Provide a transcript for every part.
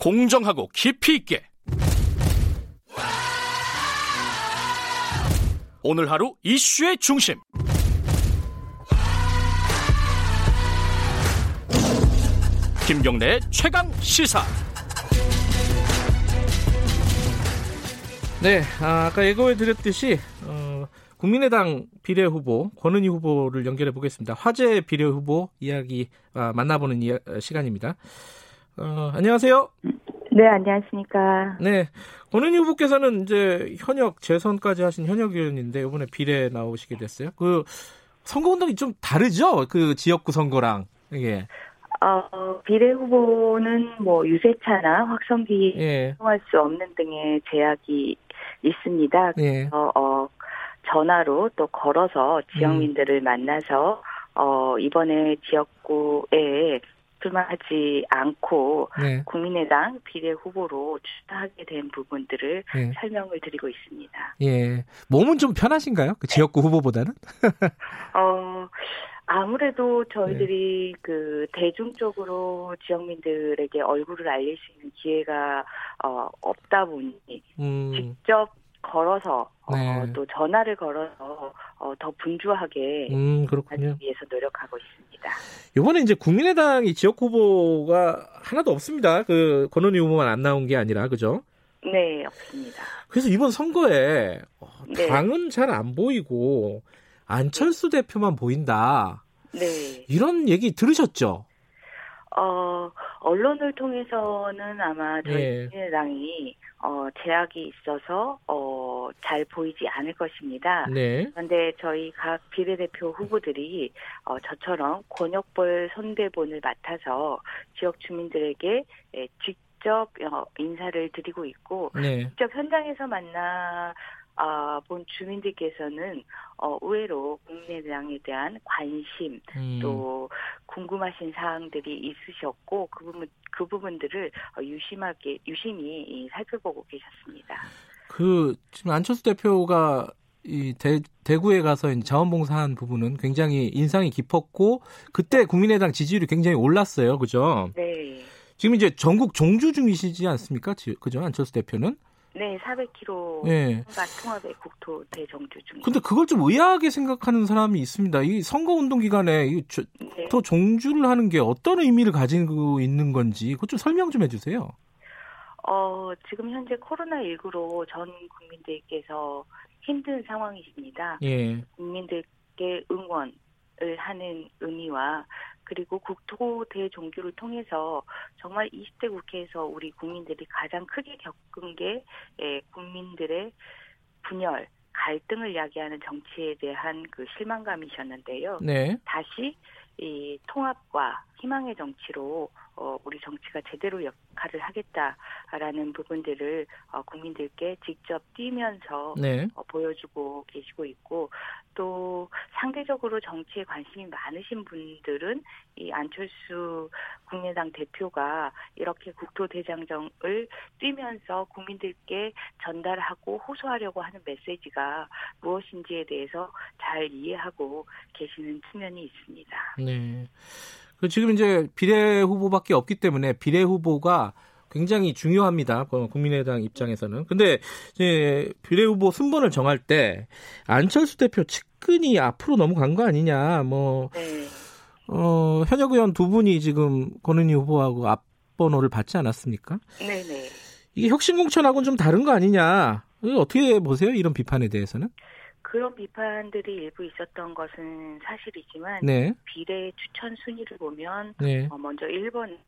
공정하고 깊이 있게 오늘 하루 이슈의 중심 김경래의 최강 시사 네, 아, 아까 예고해 드렸듯이 어, 국민의당 비례 후보 권은희 후보를 연결해 보겠습니다. 화재 비례 후보 이야기 아, 만나보는 이야, 시간입니다. 어, 안녕하세요. 네, 안녕하십니까. 네, 권은희 후보께서는 이제 현역 재선까지 하신 현역 의원인데 이번에 비례 나오시게 됐어요. 그 선거 운동이 좀 다르죠? 그 지역구 선거랑 이게. 어, 비례 후보는 뭐 유세차나 확성기 예. 사용할 수 없는 등의 제약이 있습니다. 예. 그래서 어, 전화로 또 걸어서 지역민들을 음. 만나서 어, 이번에 지역구에 출마하지 않고 네. 국민의당 비례 후보로 출마하게 된 부분들을 예. 설명을 드리고 있습니다. 예. 몸은 좀 편하신가요? 그 지역구 후보보다는? 어, 아무래도 네. 저희들이 그 대중적으로 지역민들에게 얼굴을 알릴 수 있는 기회가 어, 없다 보니 음. 직접 걸어서 네. 어, 또 전화를 걸어서 어, 더 분주하게 음, 그렇군요. 위해서 노력하고 있습니다. 이번에 이제 국민의당이 지역 후보가 하나도 없습니다. 그 권은희 후보만 안 나온 게 아니라 그죠? 네, 없습니다. 그래서 이번 선거에 어, 네. 당은 잘안 보이고 안철수 대표만 보인다. 네. 이런 얘기 들으셨죠? 어, 언론을 통해서는 아마 저희 예. 국민의당이 어, 제약이 있어서 어, 잘 보이지 않을 것입니다. 네. 그런데 저희 각 비례대표 후보들이 어, 저처럼 권역별 선대본을 맡아서 지역 주민들에게 예, 직접 어, 인사를 드리고 있고 네. 직접 현장에서 만나 아, 본 주민들께서는 어, 의외로 국민의당에 대한 관심 음, 또 궁금하신 사항들이 있으셨고 그 부분 그 부분들을 어, 유심하게 유심히 이, 살펴보고 계셨습니다. 그 지금 안철수 대표가 이 대, 대구에 가서 자원봉사한 부분은 굉장히 인상이 깊었고 그때 국민의당 지지율이 굉장히 올랐어요. 그죠? 네. 지금 이제 전국 종주 중이시지 않습니까? 지- 그죠? 안철수 대표는? 네, 400km 예. 통합의 국토 대정주 중. 근데 그걸 좀 의아하게 생각하는 사람이 있습니다. 이 선거 운동 기간에 이 저- 네. 더 종주를 하는 게 어떤 의미를 가지고 있는 건지 그것 좀 설명 좀 해주세요. 어, 지금 현재 코로나19로 전 국민들께서 힘든 상황이십니다. 예, 국민들께 응원을 하는 의미와 그리고 국토 대 종교를 통해서 정말 20대 국회에서 우리 국민들이 가장 크게 겪은 게 예, 국민들의 분열, 갈등을 야기하는 정치에 대한 그 실망감이셨는데요. 네, 다시 이 통합과 희망의 정치로 어, 우리 정치가 제대로 역할을 하겠다라는 부분들을 어, 국민들께 직접 뛰면서 네, 어, 보여주고 계시고 있고 또 상대적으로 정치에 관심이 많으신 분들은 이 안철수 국민의당 대표가 이렇게 국토대장정을 뛰면서 국민들께 전달하고 호소하려고 하는 메시지가 무엇인지에 대해서 잘 이해하고 계시는 측면이 있습니다. 네. 그 지금 이제 비례 후보밖에 없기 때문에 비례 후보가 굉장히 중요합니다. 어, 국민의당 입장에서는. 근데 이제 비례 후보 순번을 정할 때 안철수 대표 측근이 앞으로 넘어간 거 아니냐. 뭐 네. 어, 현역 의원 두 분이 지금 권은희 후보하고 앞번호를 받지 않았습니까? 네 네. 이게 혁신공천하고는 좀 다른 거 아니냐. 어떻게 보세요? 이런 비판에 대해서는? 그런 비판들이 일부 있었던 것은 사실이지만 네. 비례 추천 순위를 보면 네. 어, 먼저 1번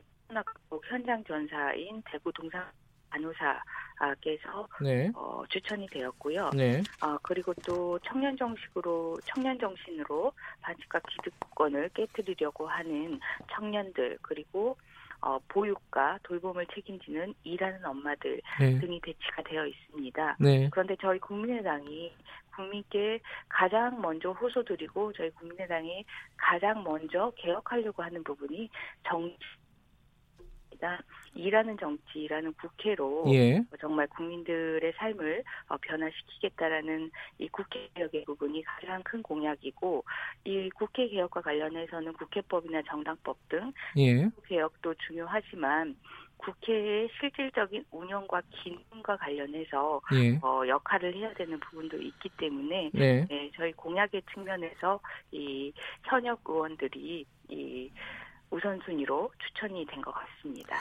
현장 전사인 대구 동산 간호사께서 네. 어, 추천이 되었고요. 네. 어, 그리고 또 청년 정식으로 청년 정신으로 반칙과 기득권을 깨뜨리려고 하는 청년들 그리고 어, 보육과 돌봄을 책임지는 일하는 엄마들 네. 등이 배치가 되어 있습니다. 네. 그런데 저희 국민의당이 국민께 가장 먼저 호소드리고 저희 국민의당이 가장 먼저 개혁하려고 하는 부분이 정치 있습니다. 일하는 정치라는 국회로 예. 정말 국민들의 삶을 어, 변화시키겠다라는 이 국회 개혁의 부분이 가장 큰 공약이고 이 국회 개혁과 관련해서는 국회법이나 정당법 등 예. 개혁도 중요하지만 국회의 실질적인 운영과 기능과 관련해서 예. 어, 역할을 해야 되는 부분도 있기 때문에 네. 네, 저희 공약의 측면에서 이 현역 의원들이 이 우선순위로 추천이 된 것 같습니다.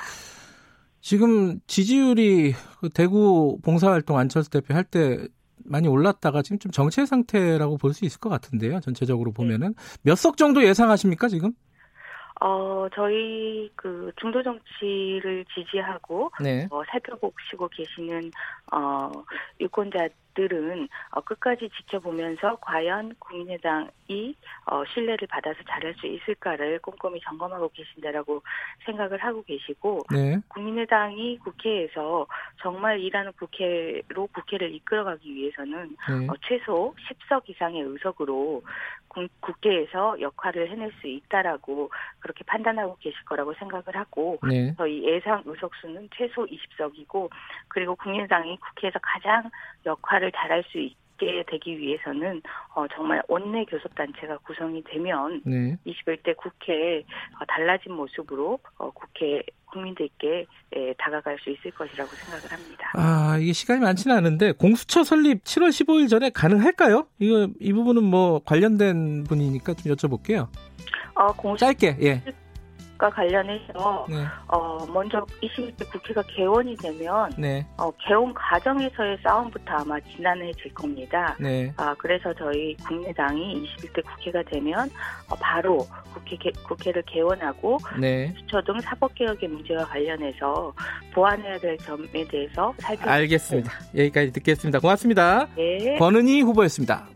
지금 지지율이 그 대구 봉사활동 안철수 대표 할 때 많이 올랐다가 지금 좀 정체 상태라고 볼 수 있을 것 같은데요. 전체적으로 보면은 몇 석 정도 예상하십니까 지금? 어, 저희 그 중도 정치를 지지하고 네. 어, 살펴보시고 계시는 어, 유권자 들은 어, 끝까지 지켜보면서 과연 국민의당이 어, 신뢰를 받아서 잘할 수 있을까를 꼼꼼히 점검하고 계신다라고 생각을 하고 계시고 네. 국민의당이 국회에서 정말 일하는 국회로 국회를 이끌어가기 위해서는 네. 어, 최소 10석 이상의 의석으로 국, 국회에서 역할을 해낼 수 있다라고 그렇게 판단하고 계실 거라고 생각을 하고 네. 저희 예상 의석수는 최소 20석이고 그리고 국민의당이 국회에서 가장 역할 을 잘할 수 있게 되기 위해서는 어, 정말 원내 교섭단체가 구성이 되면 네. 21대 국회에 어, 달라진 모습으로 어, 국회 국민들께 에, 다가갈 수 있을 것이라고 생각을 합니다. 아, 이게 시간이 많지는 않은데 공수처 설립 7월 15일 전에 가능할까요? 이거 이 부분은 뭐 관련된 분이니까 좀 여쭤볼게요. 어, 공수처 짧게. 예. 과 관련해서 네. 어 먼저 21대 국회가 개원이 되면 네. 어 개원 과정에서의 싸움부터 아마 지난해질 겁니다. 네. 아 그래서 저희 국민의당이 21대 국회가 되면 어, 바로 국회 개, 국회를 개원하고 네. 수처 등 사법 개혁의 문제와 관련해서 보완해야 될 점에 대해서 살펴 알겠습니다. 여기까지 듣겠습니다. 고맙습니다. 네. 권은희 후보였습니다.